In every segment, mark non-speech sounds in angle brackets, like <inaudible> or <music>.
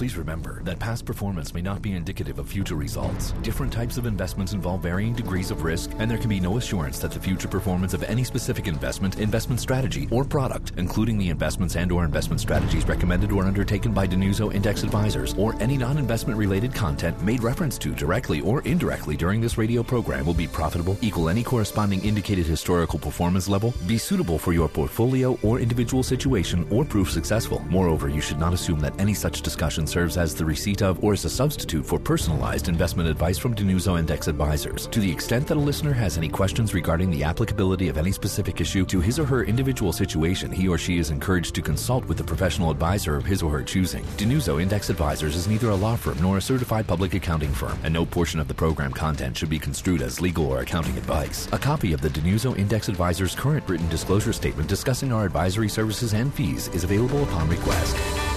Please remember that past performance may not be indicative of future results. Different types of investments involve varying degrees of risk, and there can be no assurance that the future performance of any specific investment, investment strategy, or product, including the investments and or investment strategies recommended or undertaken by DiNuzzo Index Advisors, or any non-investment related content made reference to directly or indirectly during this radio program will be profitable, equal any corresponding indicated historical performance level, be suitable for your portfolio or individual situation, or prove successful. Moreover, you should not assume that any such discussion serves as the receipt of or as a substitute for personalized investment advice from DiNuzzo Index Advisors. To the extent that a listener has any questions regarding the applicability of any specific issue to his or her individual situation, he or she is encouraged to consult with a professional advisor of his or her choosing. DiNuzzo Index Advisors is neither a law firm nor a certified public accounting firm, and no portion of the program content should be construed as legal or accounting advice. A copy of the DiNuzzo Index Advisors current written disclosure statement discussing our advisory services and fees is available upon request.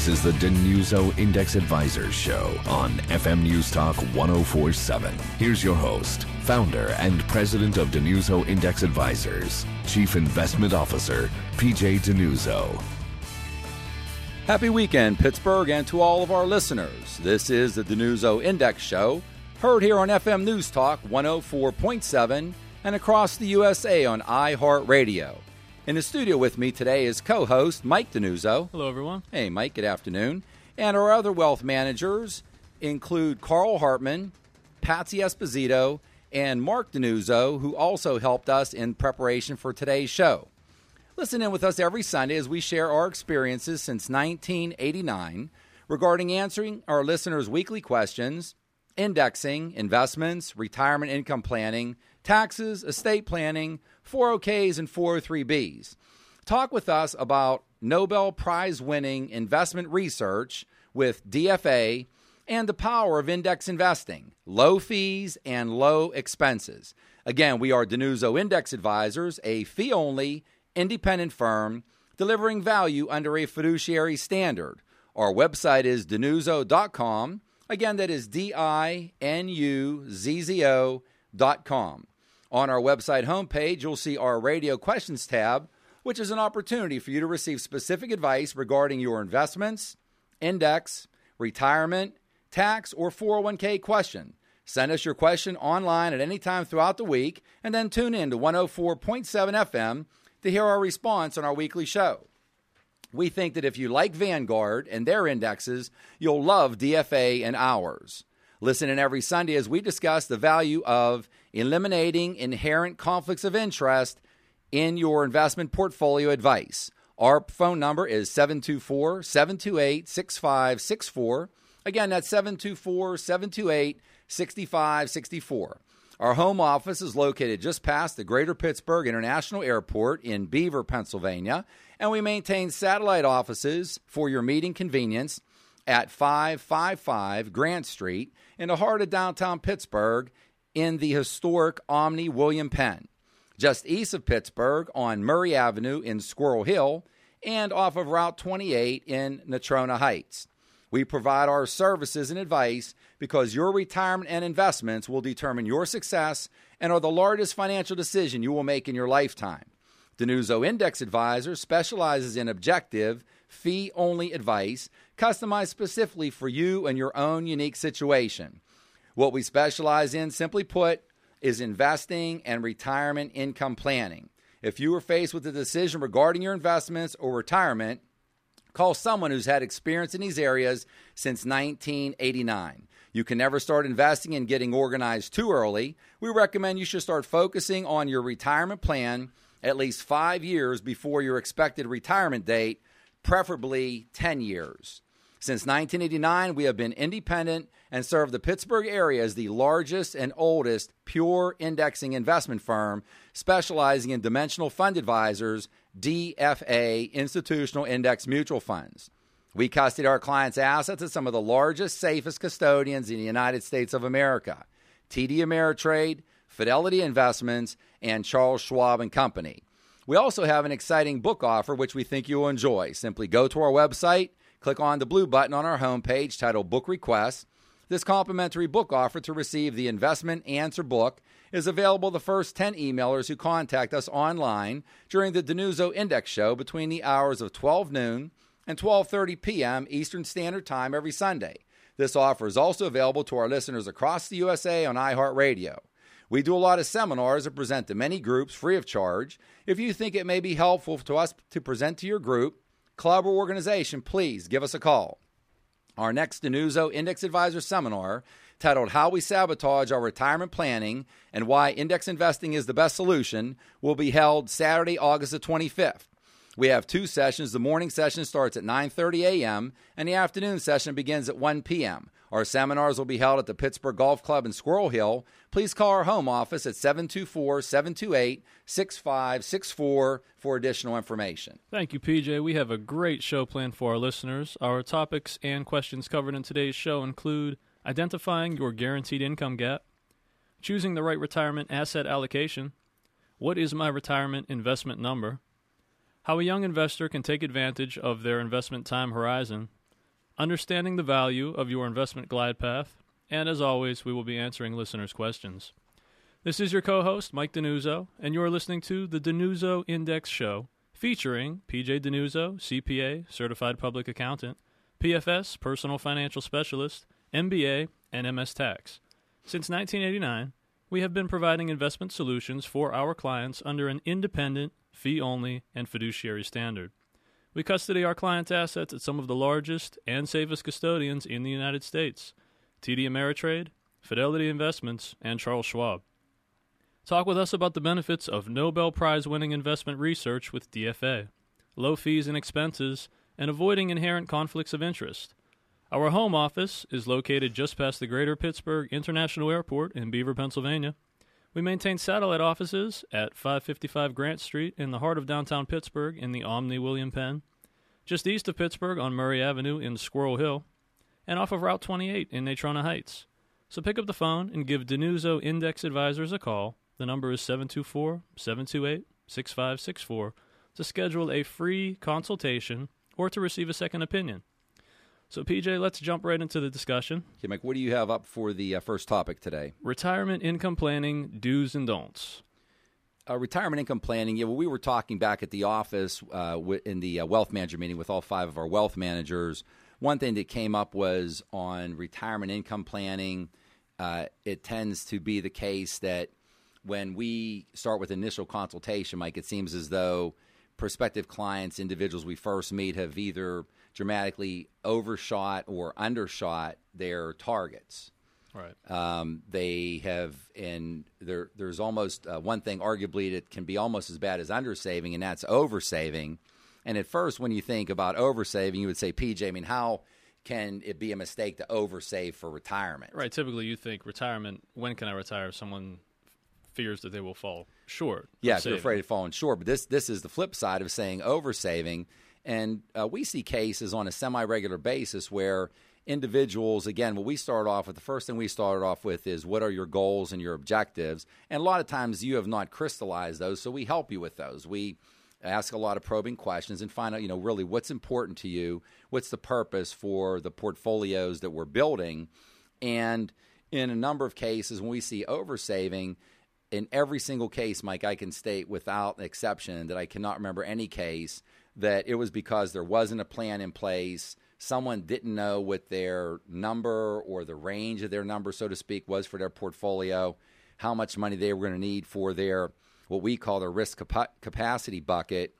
This is the DiNuzzo Index Advisors Show on FM News Talk 1047. Here's your host, founder and president of DiNuzzo Index Advisors, Chief Investment Officer, PJ DiNuzzo. Happy weekend, Pittsburgh, and to all of our listeners. This is the DiNuzzo Index Show, heard here on FM News Talk 104.7 and across the USA on iHeartRadio. In the studio with me today is co host Mike DiNuzzo. Hello, everyone. Hey, Mike, good afternoon. And our other wealth managers include Carl Hartman, Patsy Esposito, and Mark DiNuzzo, who also helped us in preparation for today's show. Listen in with us every Sunday as we share our experiences since 1989 regarding answering our listeners' weekly questions, indexing, investments, retirement income planning, taxes, estate planning, 401ks, and 403bs. Talk with us about Nobel Prize winning investment research with DFA and the power of index investing, low fees and low expenses. Again, we are DiNuzzo Index Advisors, a fee only independent firm delivering value under a fiduciary standard. Our website is dinuzzo.com. Again, that is D I N U Z Z O.com. On our website homepage, you'll see our radio questions tab, which is an opportunity for you to receive specific advice regarding your investments, index, retirement, tax, or 401k question. Send us your question online at any time throughout the week and then tune in to 104.7 FM to hear our response on our weekly show. We think that if you like Vanguard and their indexes, you'll love DFA and ours. Listen in every Sunday as we discuss the value of eliminating inherent conflicts of interest in your investment portfolio advice. Our phone number is 724 728 6564. Again, that's 724 728 6564. Our home office is located just past the Greater Pittsburgh International Airport in Beaver, Pennsylvania, and we maintain satellite offices for your meeting convenience at 555 Grant Street in the heart of downtown Pittsburgh in the historic Omni William Penn, just east of Pittsburgh on Murray Avenue in Squirrel Hill and off of Route 28 in Natrona Heights. We provide our services and advice because your retirement and investments will determine your success and are the largest financial decision you will make in your lifetime. DiNuzzo Index Advisor specializes in objective, fee only advice customized specifically for you and your own unique situation. What we specialize in, simply put, is investing and retirement income planning. If you are faced with a decision regarding your investments or retirement, Call someone who's had experience in these areas since 1989. You can never start investing and getting organized too early. We recommend you should start focusing on your retirement plan at least five years before your expected retirement date, preferably 10 years. Since 1989, we have been independent and serve the Pittsburgh area as the largest and oldest pure indexing investment firm specializing in dimensional fund advisors DFA institutional index mutual funds. We custody our clients' assets at some of the largest, safest custodians in the United States of America TD Ameritrade, Fidelity Investments, and Charles Schwab and Company. We also have an exciting book offer which we think you will enjoy. Simply go to our website, click on the blue button on our homepage titled Book Requests. This complimentary book offer to receive the investment answer book is available the first 10 emailers who contact us online during the DiNuzzo Index Show between the hours of 12 noon and 12:30 p.m. Eastern Standard Time every Sunday. This offer is also available to our listeners across the USA on iHeartRadio. We do a lot of seminars and present to many groups free of charge. If you think it may be helpful to us to present to your group, club, or organization, please give us a call. Our next DiNuzzo Index Advisor seminar, titled How We Sabotage Our Retirement Planning and Why Index Investing is the Best Solution, will be held Saturday, August the 25th. We have two sessions. The morning session starts at 9:30 a.m. and the afternoon session begins at 1 p.m. Our seminars will be held at the Pittsburgh Golf Club in Squirrel Hill. Please call our home office at 724-728-6564 for additional information. Thank you, PJ. We have a great show planned for our listeners. Our topics and questions covered in today's show include identifying your guaranteed income gap, choosing the right retirement asset allocation, what is my retirement investment number, how a young investor can take advantage of their investment time horizon, understanding the value of your investment glide path, and as always, we will be answering listeners' questions. This is your co host, Mike DiNuzzo, and you're listening to the DiNuzzo Index Show, featuring PJ DiNuzzo, CPA, Certified Public Accountant, PFS, Personal Financial Specialist, MBA, and MS Tax. Since 1989, we have been providing investment solutions for our clients under an independent, fee only, and fiduciary standard. We custody our clients' assets at some of the largest and safest custodians in the United States TD Ameritrade, Fidelity Investments, and Charles Schwab. Talk with us about the benefits of Nobel Prize winning investment research with DFA, low fees and expenses, and avoiding inherent conflicts of interest. Our home office is located just past the Greater Pittsburgh International Airport in Beaver, Pennsylvania. We maintain satellite offices at 555 Grant Street in the heart of downtown Pittsburgh in the Omni William Penn, just east of Pittsburgh on Murray Avenue in Squirrel Hill, and off of Route 28 in Natrona Heights. So pick up the phone and give DiNuzzo Index Advisors a call. The number is 724 728 6564 to schedule a free consultation or to receive a second opinion. So, PJ, let's jump right into the discussion. Okay, Mike, what do you have up for the uh, first topic today? Retirement income planning do's and don'ts. Uh, retirement income planning. Yeah, well, we were talking back at the office uh, in the uh, wealth manager meeting with all five of our wealth managers. One thing that came up was on retirement income planning. Uh, it tends to be the case that when we start with initial consultation, Mike, it seems as though prospective clients, individuals we first meet, have either dramatically overshot or undershot their targets. Right. Um, they have, and there, there's almost uh, one thing, arguably, that can be almost as bad as undersaving, and that's oversaving. And at first, when you think about oversaving, you would say, PJ, I mean, how can it be a mistake to oversave for retirement? Right. Typically, you think retirement, when can I retire? If someone fears that they will fall short. Yeah, if you're afraid of falling short. But this, this is the flip side of saying oversaving. And uh, we see cases on a semi regular basis where individuals, again, what we start off with, the first thing we started off with is what are your goals and your objectives? And a lot of times you have not crystallized those, so we help you with those. We ask a lot of probing questions and find out, you know, really what's important to you, what's the purpose for the portfolios that we're building. And in a number of cases, when we see oversaving, in every single case, Mike, I can state without exception that I cannot remember any case that it was because there wasn't a plan in place. Someone didn't know what their number or the range of their number, so to speak, was for their portfolio, how much money they were going to need for their what we call their risk capacity bucket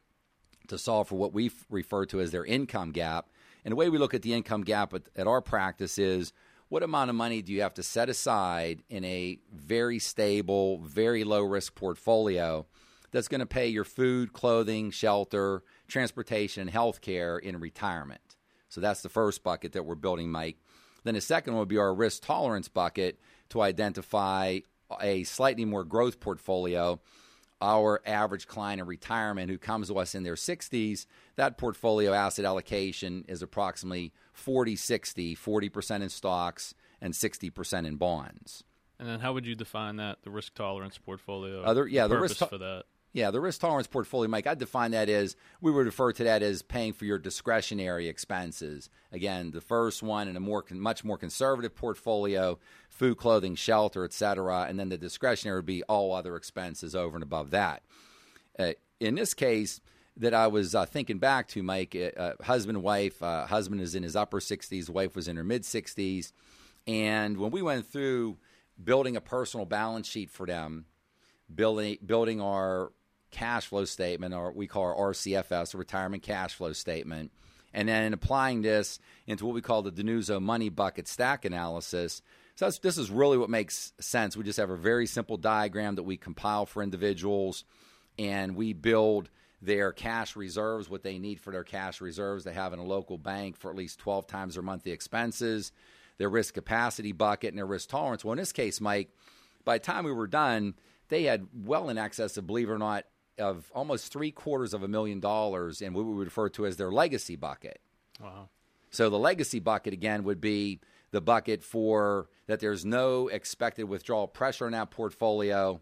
to solve for what we refer to as their income gap. And the way we look at the income gap at, at our practice is what amount of money do you have to set aside in a very stable, very low risk portfolio that's going to pay your food, clothing, shelter, transportation, and health care in retirement? So that's the first bucket that we're building, Mike. Then the second one would be our risk tolerance bucket to identify a slightly more growth portfolio our average client in retirement who comes to us in their 60s, that portfolio asset allocation is approximately 40 60, 40% in stocks and 60% in bonds. And then how would you define that, the risk tolerance portfolio? Other, yeah, the, the risk to- for that. Yeah, the risk tolerance portfolio, Mike, I define that as we would refer to that as paying for your discretionary expenses. Again, the first one in a more much more conservative portfolio, food, clothing, shelter, et cetera, and then the discretionary would be all other expenses over and above that. Uh, in this case, that I was uh, thinking back to, Mike, uh, uh husband and wife. Uh, husband is in his upper 60s, wife was in her mid 60s, and when we went through building a personal balance sheet for them, building building our cash flow statement, or we call our RCFS, a retirement cash flow statement, and then applying this into what we call the DiNuzzo money bucket stack analysis. So this is really what makes sense. We just have a very simple diagram that we compile for individuals, and we build their cash reserves, what they need for their cash reserves they have in a local bank for at least 12 times their monthly expenses, their risk capacity bucket, and their risk tolerance. Well, in this case, Mike, by the time we were done, they had well in excess of, believe it or not, of almost three quarters of a million dollars in what we would refer to as their legacy bucket. Wow. So the legacy bucket again would be the bucket for that there's no expected withdrawal pressure in that portfolio.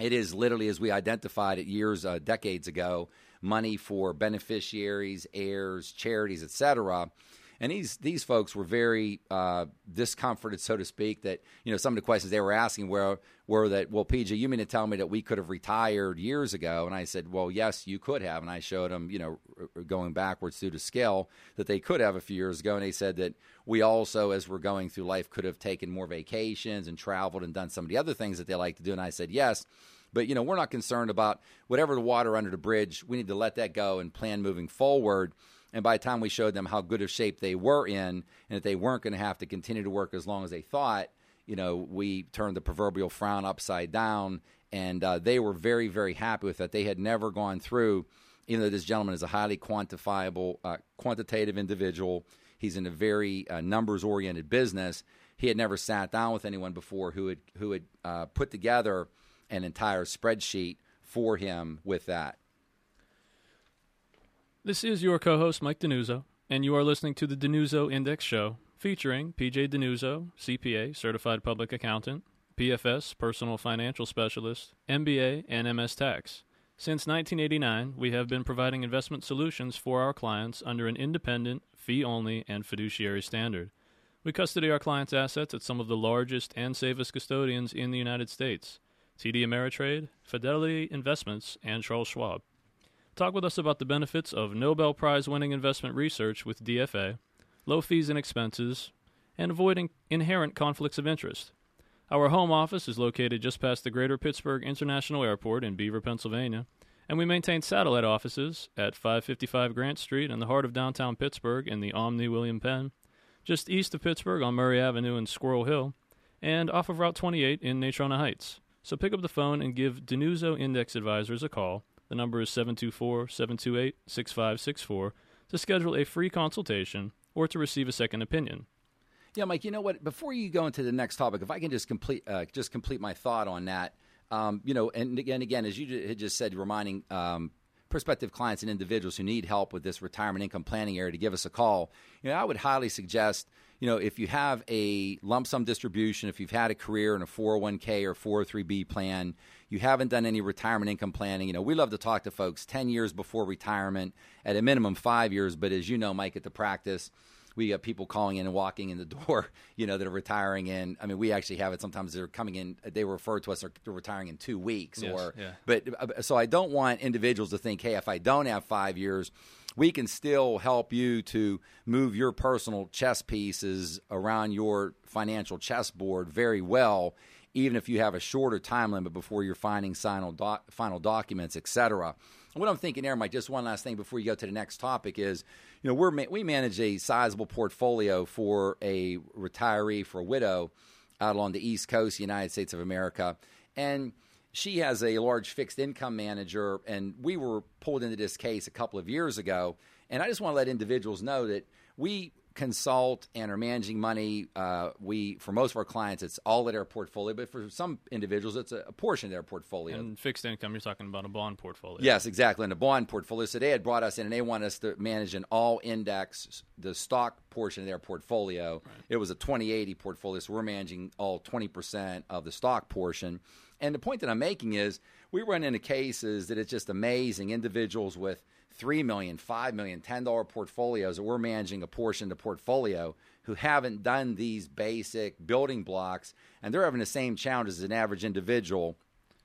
It is literally, as we identified it years, uh, decades ago, money for beneficiaries, heirs, charities, etc. And these these folks were very uh, discomforted, so to speak, that you know some of the questions they were asking were were that well, PJ, you mean to tell me that we could have retired years ago? And I said, well, yes, you could have. And I showed them, you know, going backwards through the scale that they could have a few years ago. And they said that we also, as we're going through life, could have taken more vacations and traveled and done some of the other things that they like to do. And I said, yes. But you know, we're not concerned about whatever the water under the bridge. We need to let that go and plan moving forward. And by the time we showed them how good of shape they were in, and that they weren't going to have to continue to work as long as they thought, you know, we turned the proverbial frown upside down, and uh, they were very, very happy with that. They had never gone through, even though this gentleman is a highly quantifiable, uh, quantitative individual. He's in a very uh, numbers-oriented business. He had never sat down with anyone before who had who had uh, put together an entire spreadsheet for him with that. This is your co host, Mike DiNuzzo, and you are listening to the DiNuzzo Index Show featuring PJ DiNuzzo, CPA, Certified Public Accountant, PFS, Personal Financial Specialist, MBA, and MS Tax. Since 1989, we have been providing investment solutions for our clients under an independent, fee only, and fiduciary standard. We custody our clients' assets at some of the largest and safest custodians in the United States TD Ameritrade, Fidelity Investments, and Charles Schwab. Talk with us about the benefits of Nobel Prize winning investment research with DFA, low fees and expenses, and avoiding inherent conflicts of interest. Our home office is located just past the Greater Pittsburgh International Airport in Beaver, Pennsylvania, and we maintain satellite offices at 555 Grant Street in the heart of downtown Pittsburgh in the Omni William Penn, just east of Pittsburgh on Murray Avenue in Squirrel Hill, and off of Route 28 in Natrona Heights. So pick up the phone and give DiNuzzo Index Advisors a call the number is 724 728 6564 to schedule a free consultation or to receive a second opinion. Yeah, Mike. You know what? Before you go into the next topic, if I can just complete uh, just complete my thought on that, um, you know, and again, again, as you had just said, reminding um, prospective clients and individuals who need help with this retirement income planning area to give us a call. You know, I would highly suggest, you know, if you have a lump sum distribution, if you've had a career in a 401k or 403b plan, you haven't done any retirement income planning, you know, we love to talk to folks 10 years before retirement, at a minimum 5 years, but as you know, Mike at the practice, we got people calling in and walking in the <laughs> door, you know, that are retiring in. I mean, we actually have it sometimes they're coming in, they refer to us, they're retiring in two weeks. Yes, or, yeah. but uh, so I don't want individuals to think, hey, if I don't have five years, we can still help you to move your personal chess pieces around your financial chessboard very well even if you have a shorter time limit before you're finding final, doc, final documents, et cetera. what I'm thinking there, Mike, just one last thing before you go to the next topic is, you know, we're we manage a sizable portfolio for a retiree, for a widow, out along the East Coast, United States of America, and she has a large fixed income manager, and we were pulled into this case a couple of years ago. And I just want to let individuals know that we consult and are managing money. Uh, we for most of our clients, it's all of their portfolio, but for some individuals, it's a, a, portion of their portfolio. And fixed income, you're talking about a bond portfolio. Yes, exactly, in a bond portfolio. So they had brought us in, and they want us to manage an all index, the stock portion of their portfolio. Right. It was a 2080 portfolio, so we're managing all 20 percent of the stock portion. And the point that I'm making is we run into cases that it's just amazing. Individuals with three million, five million, ten dollar portfolios that we're managing a portion of the portfolio who haven't done these basic building blocks, and they're having the same challenges as an average individual.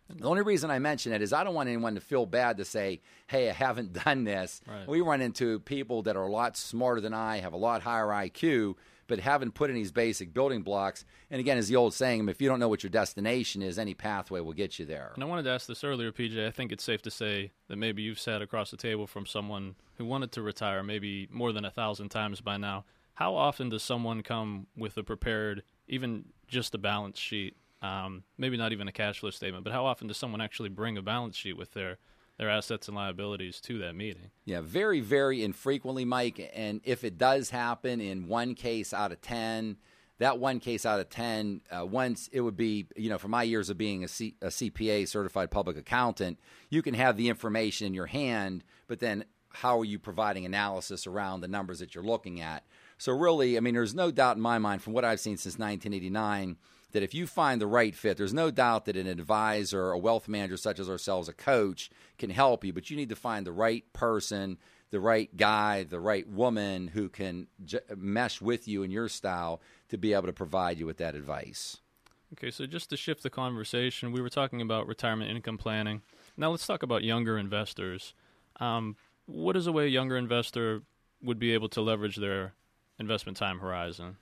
The only reason I mention it is I don't want anyone to feel bad to say, "Hey, I haven't <laughs> done this." Right. We run into people that are a lot smarter than I, have a lot higher IQ, but haven't put in these basic building blocks. And again, as the old saying, if you don't know what your destination is, any pathway will get you there. And I wanted to ask this earlier, PJ. I think it's safe to say that maybe you've sat across the table from someone who wanted to retire maybe more than a thousand times by now. How often does someone come with a prepared, even just a balance sheet? Um, maybe not even a cash flow statement, but how often does someone actually bring a balance sheet with their their assets and liabilities to that meeting? Yeah, very, very infrequently, Mike. And if it does happen in one case out of 10, that one case out of 10, uh, once it would be, you know, for my years of being a, C- a CPA, certified public accountant, you can have the information in your hand, but then how are you providing analysis around the numbers that you're looking at? So, really, I mean, there's no doubt in my mind from what I've seen since 1989 that if you find the right fit, there's no doubt that an advisor, a wealth manager such as ourselves, a coach can help you, but you need to find the right person, the right guy, the right woman who can j- mesh with you and your style to be able to provide you with that advice. Okay, so just to shift the conversation, we were talking about retirement income planning. Now let's talk about younger investors. Um, what is a way a younger investor would be able to leverage their investment time horizon?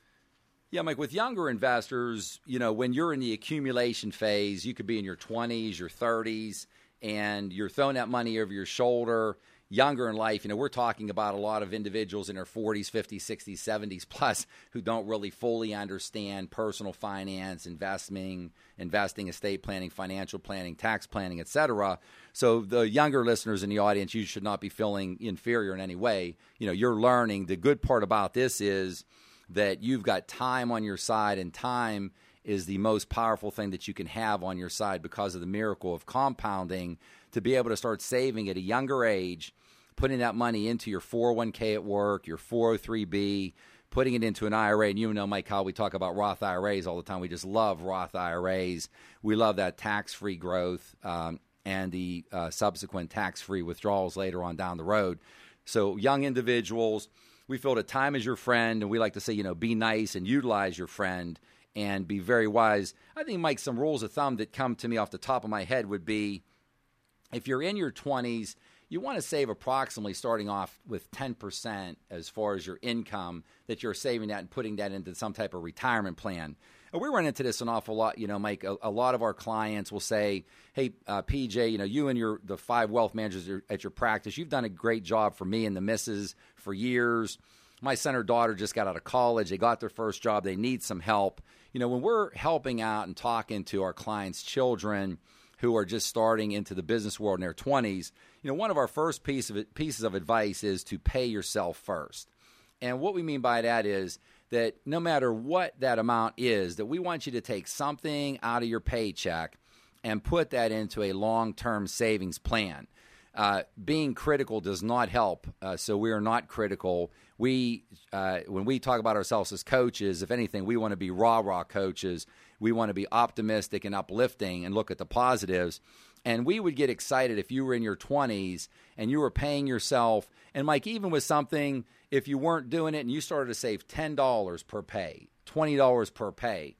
Yeah, Mike, with younger investors, you know, when you're in the accumulation phase, you could be in your 20s, your 30s, and you're throwing that money over your shoulder. Younger in life, you know, we're talking about a lot of individuals in their 40s, 50s, 60s, 70s plus who don't really fully understand personal finance, investing, investing, estate planning, financial planning, tax planning, etc. So the younger listeners in the audience, you should not be feeling inferior in any way. You know, you're learning. The good part about this is that you've got time on your side, and time is the most powerful thing that you can have on your side because of the miracle of compounding to be able to start saving at a younger age, putting that money into your 401k at work, your 403b, putting it into an IRA. And you know, Mike, how we talk about Roth IRAs all the time. We just love Roth IRAs. We love that tax free growth um, and the uh, subsequent tax free withdrawals later on down the road. So, young individuals, we feel that time is your friend, and we like to say, you know, be nice and utilize your friend and be very wise. I think, Mike, some rules of thumb that come to me off the top of my head would be if you're in your 20s, you want to save approximately starting off with 10% as far as your income that you're saving that and putting that into some type of retirement plan. And we run into this an awful lot, you know, Mike. A, a lot of our clients will say, "Hey, uh, PJ, you know, you and your the five wealth managers at your practice, you've done a great job for me and the missus for years. My son or daughter just got out of college; they got their first job. They need some help. You know, when we're helping out and talking to our clients' children." who are just starting into the business world in their 20s, you know, one of our first piece of pieces of advice is to pay yourself first. And what we mean by that is that no matter what that amount is, that we want you to take something out of your paycheck and put that into a long-term savings plan. Uh, being critical does not help, uh, so we are not critical. We, uh, when we talk about ourselves as coaches, if anything, we want to be rah rah coaches. We want to be optimistic and uplifting and look at the positives. And we would get excited if you were in your 20s and you were paying yourself. And, Mike, even with something, if you weren't doing it and you started to save $10 per pay, $20 per pay,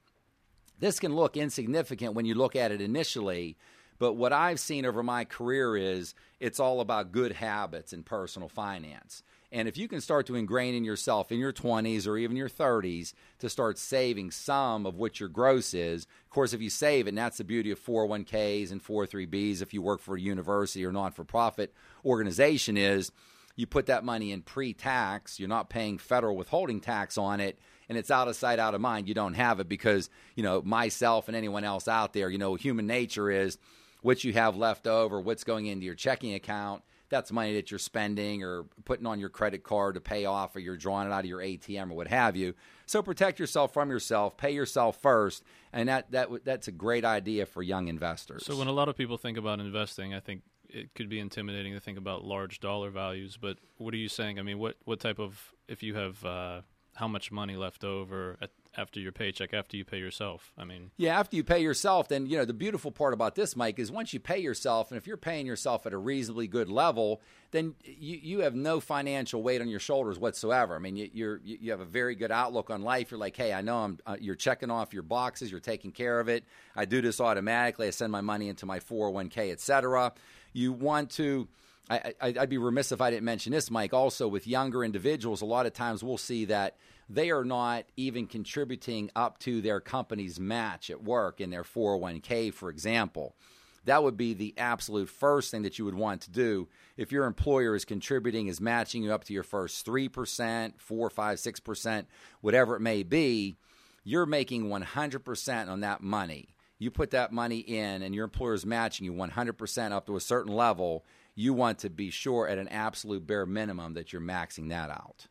this can look insignificant when you look at it initially. But what I've seen over my career is it's all about good habits in personal finance. And if you can start to ingrain in yourself in your 20s or even your 30s to start saving some of what your gross is, of course, if you save it, and that's the beauty of 401ks and 403bs, if you work for a university or non for profit organization, is you put that money in pre tax, you're not paying federal withholding tax on it, and it's out of sight, out of mind. You don't have it because, you know, myself and anyone else out there, you know, human nature is what you have left over, what's going into your checking account that's money that you're spending or putting on your credit card to pay off or you're drawing it out of your ATM or what have you. So protect yourself from yourself, pay yourself first, and that that that's a great idea for young investors. So when a lot of people think about investing, I think it could be intimidating to think about large dollar values, but what are you saying? I mean, what what type of if you have uh, how much money left over at after your paycheck, after you pay yourself. I mean, yeah, after you pay yourself, then you know the beautiful part about this, Mike, is once you pay yourself, and if you're paying yourself at a reasonably good level, then you, you have no financial weight on your shoulders whatsoever. I mean, you, you're you have a very good outlook on life. You're like, hey, I know I'm. Uh, you're checking off your boxes. You're taking care of it. I do this automatically. I send my money into my 401k, etc. You want to. I, would be remiss if I didn't mention this, Mike. Also, with younger individuals, a lot of times we'll see that they are not even contributing up to their company's match at work in their 401k, for example. That would be the absolute first thing that you would want to do if your employer is contributing, is matching you up to your first 3%, 4, 5, 6%, whatever it may be. You're making 100% on that money. You put that money in, and your employer is matching you 100% up to a certain level. You want to be sure at an absolute bare minimum that you're maxing that out.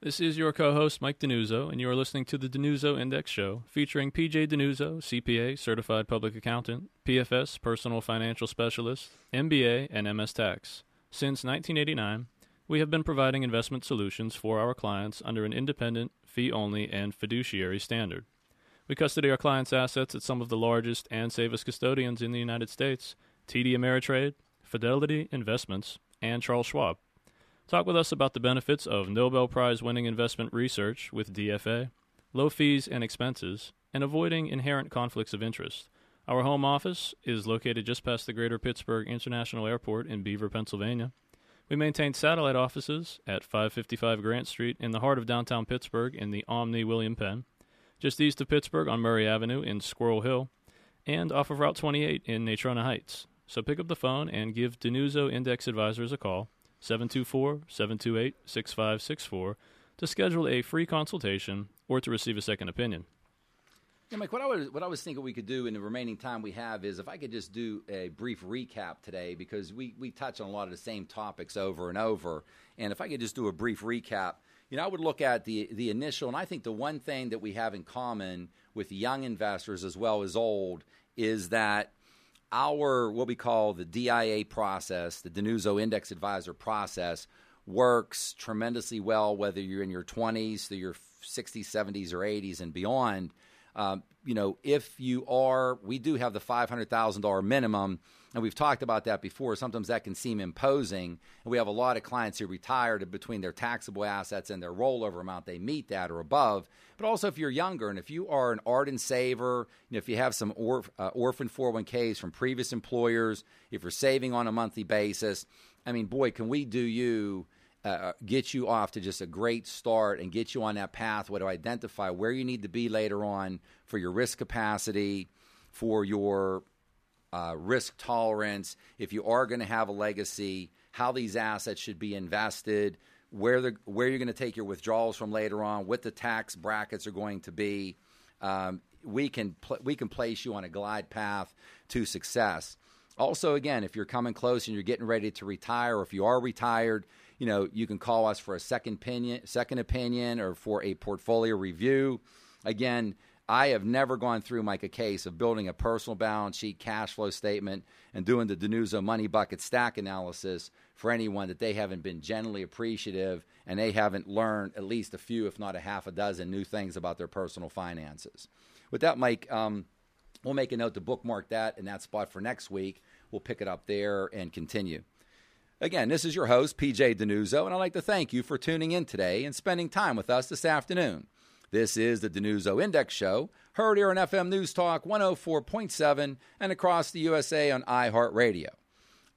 This is your co host, Mike DiNuzzo, and you are listening to the DiNuzzo Index Show, featuring PJ DiNuzzo, CPA, Certified Public Accountant, PFS, Personal Financial Specialist, MBA, and MS Tax. Since 1989, we have been providing investment solutions for our clients under an independent, fee only, and fiduciary standard. We custody our clients' assets at some of the largest and safest custodians in the United States TD Ameritrade, Fidelity Investments, and Charles Schwab. Talk with us about the benefits of Nobel Prize winning investment research with DFA, low fees and expenses, and avoiding inherent conflicts of interest. Our home office is located just past the Greater Pittsburgh International Airport in Beaver, Pennsylvania. We maintain satellite offices at 555 Grant Street in the heart of downtown Pittsburgh in the Omni William Penn, just east of Pittsburgh on Murray Avenue in Squirrel Hill, and off of Route 28 in Natrona Heights. So pick up the phone and give DiNuzzo Index Advisors a call 724 728 6564 to schedule a free consultation or to receive a second opinion. Yeah, Mike, what I, was, what I was thinking we could do in the remaining time we have is if I could just do a brief recap today because we, we touch on a lot of the same topics over and over. And if I could just do a brief recap, you know, I would look at the, the initial, and I think the one thing that we have in common with young investors as well as old is that our what we call the DIA process, the DiNuzzo Index Advisor process, works tremendously well whether you're in your 20s, through your 60s, 70s, or 80s and beyond. Um, you know, if you are, we do have the $500,000 minimum and we've talked about that before. Sometimes that can seem imposing. And we have a lot of clients who retired between their taxable assets and their rollover amount. They meet that or above. But also, if you're younger and if you are an ardent saver, you know, if you have some orf, uh, orphan 401ks from previous employers, if you're saving on a monthly basis, I mean, boy, can we do you. Uh, get you off to just a great start and get you on that pathway to identify where you need to be later on for your risk capacity, for your uh, risk tolerance, if you are going to have a legacy, how these assets should be invested, where the where you're going to take your withdrawals from later on, what the tax brackets are going to be. Um, we can pl- we can place you on a glide path to success. Also, again, if you're coming close and you're getting ready to retire, or if you are retired, you know you can call us for a second opinion, second opinion, or for a portfolio review. Again, I have never gone through, Mike, a case of building a personal balance sheet, cash flow statement, and doing the DiNuzzo money bucket stack analysis for anyone that they haven't been generally appreciative and they haven't learned at least a few, if not a half a dozen, new things about their personal finances. With that, Mike, um, we'll make a note to bookmark that in that spot for next week. We'll pick it up there and continue. Again, this is your host, PJ DiNuzzo, and I'd like to thank you for tuning in today and spending time with us this afternoon. This is the DiNuzzo Index Show, heard here on FM News Talk 104.7 and across the USA on iHeartRadio.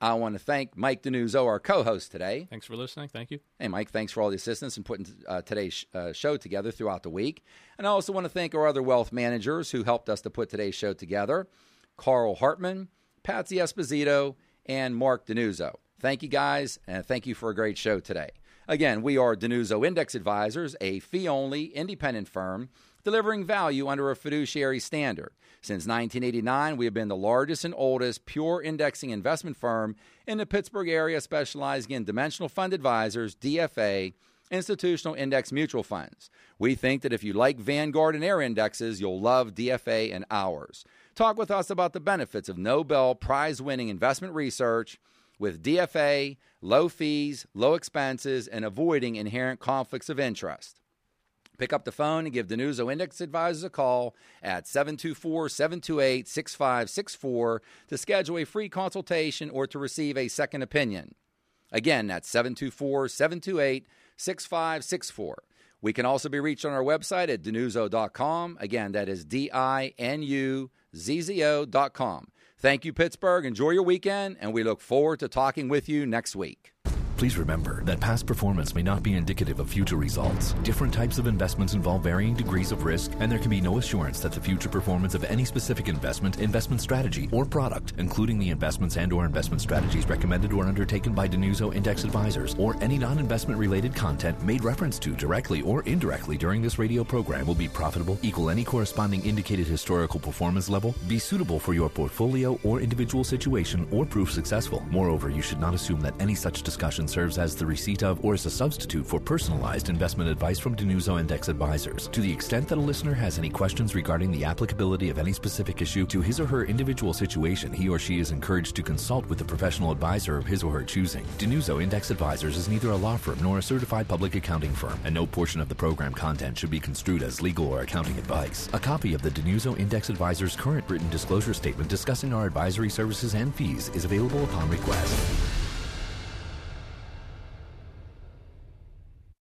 I want to thank Mike DiNuzzo, our co host today. Thanks for listening. Thank you. Hey, Mike, thanks for all the assistance in putting uh, today's uh, show together throughout the week. And I also want to thank our other wealth managers who helped us to put today's show together Carl Hartman, Patsy Esposito, and Mark DiNuzzo. Thank you guys, and thank you for a great show today. Again, we are DiNuzzo Index Advisors, a fee only independent firm delivering value under a fiduciary standard. Since 1989, we have been the largest and oldest pure indexing investment firm in the Pittsburgh area, specializing in dimensional fund advisors, DFA, institutional index mutual funds. We think that if you like Vanguard and Air indexes, you'll love DFA and ours. Talk with us about the benefits of Nobel Prize winning investment research with DFA, low fees, low expenses, and avoiding inherent conflicts of interest. Pick up the phone and give DiNuzzo Index Advisors a call at 724 728 6564 to schedule a free consultation or to receive a second opinion. Again, that's 724 728 6564. We can also be reached on our website at dinuzzo.com. Again, that is D I N U Z Z O.com. Thank you, Pittsburgh. Enjoy your weekend, and we look forward to talking with you next week. Please remember that past performance may not be indicative of future results. Different types of investments involve varying degrees of risk, and there can be no assurance that the future performance of any specific investment, investment strategy, or product, including the investments and or investment strategies recommended or undertaken by DiNuzzo Index Advisors, or any non-investment related content made reference to directly or indirectly during this radio program will be profitable, equal any corresponding indicated historical performance level, be suitable for your portfolio or individual situation, or prove successful. Moreover, you should not assume that any such discussion serves as the receipt of or as a substitute for personalized investment advice from DiNuzzo Index Advisors. To the extent that a listener has any questions regarding the applicability of any specific issue to his or her individual situation, he or she is encouraged to consult with a professional advisor of his or her choosing. DiNuzzo Index Advisors is neither a law firm nor a certified public accounting firm, and no portion of the program content should be construed as legal or accounting advice. A copy of the DiNuzzo Index Advisors current written disclosure statement discussing our advisory services and fees is available upon request.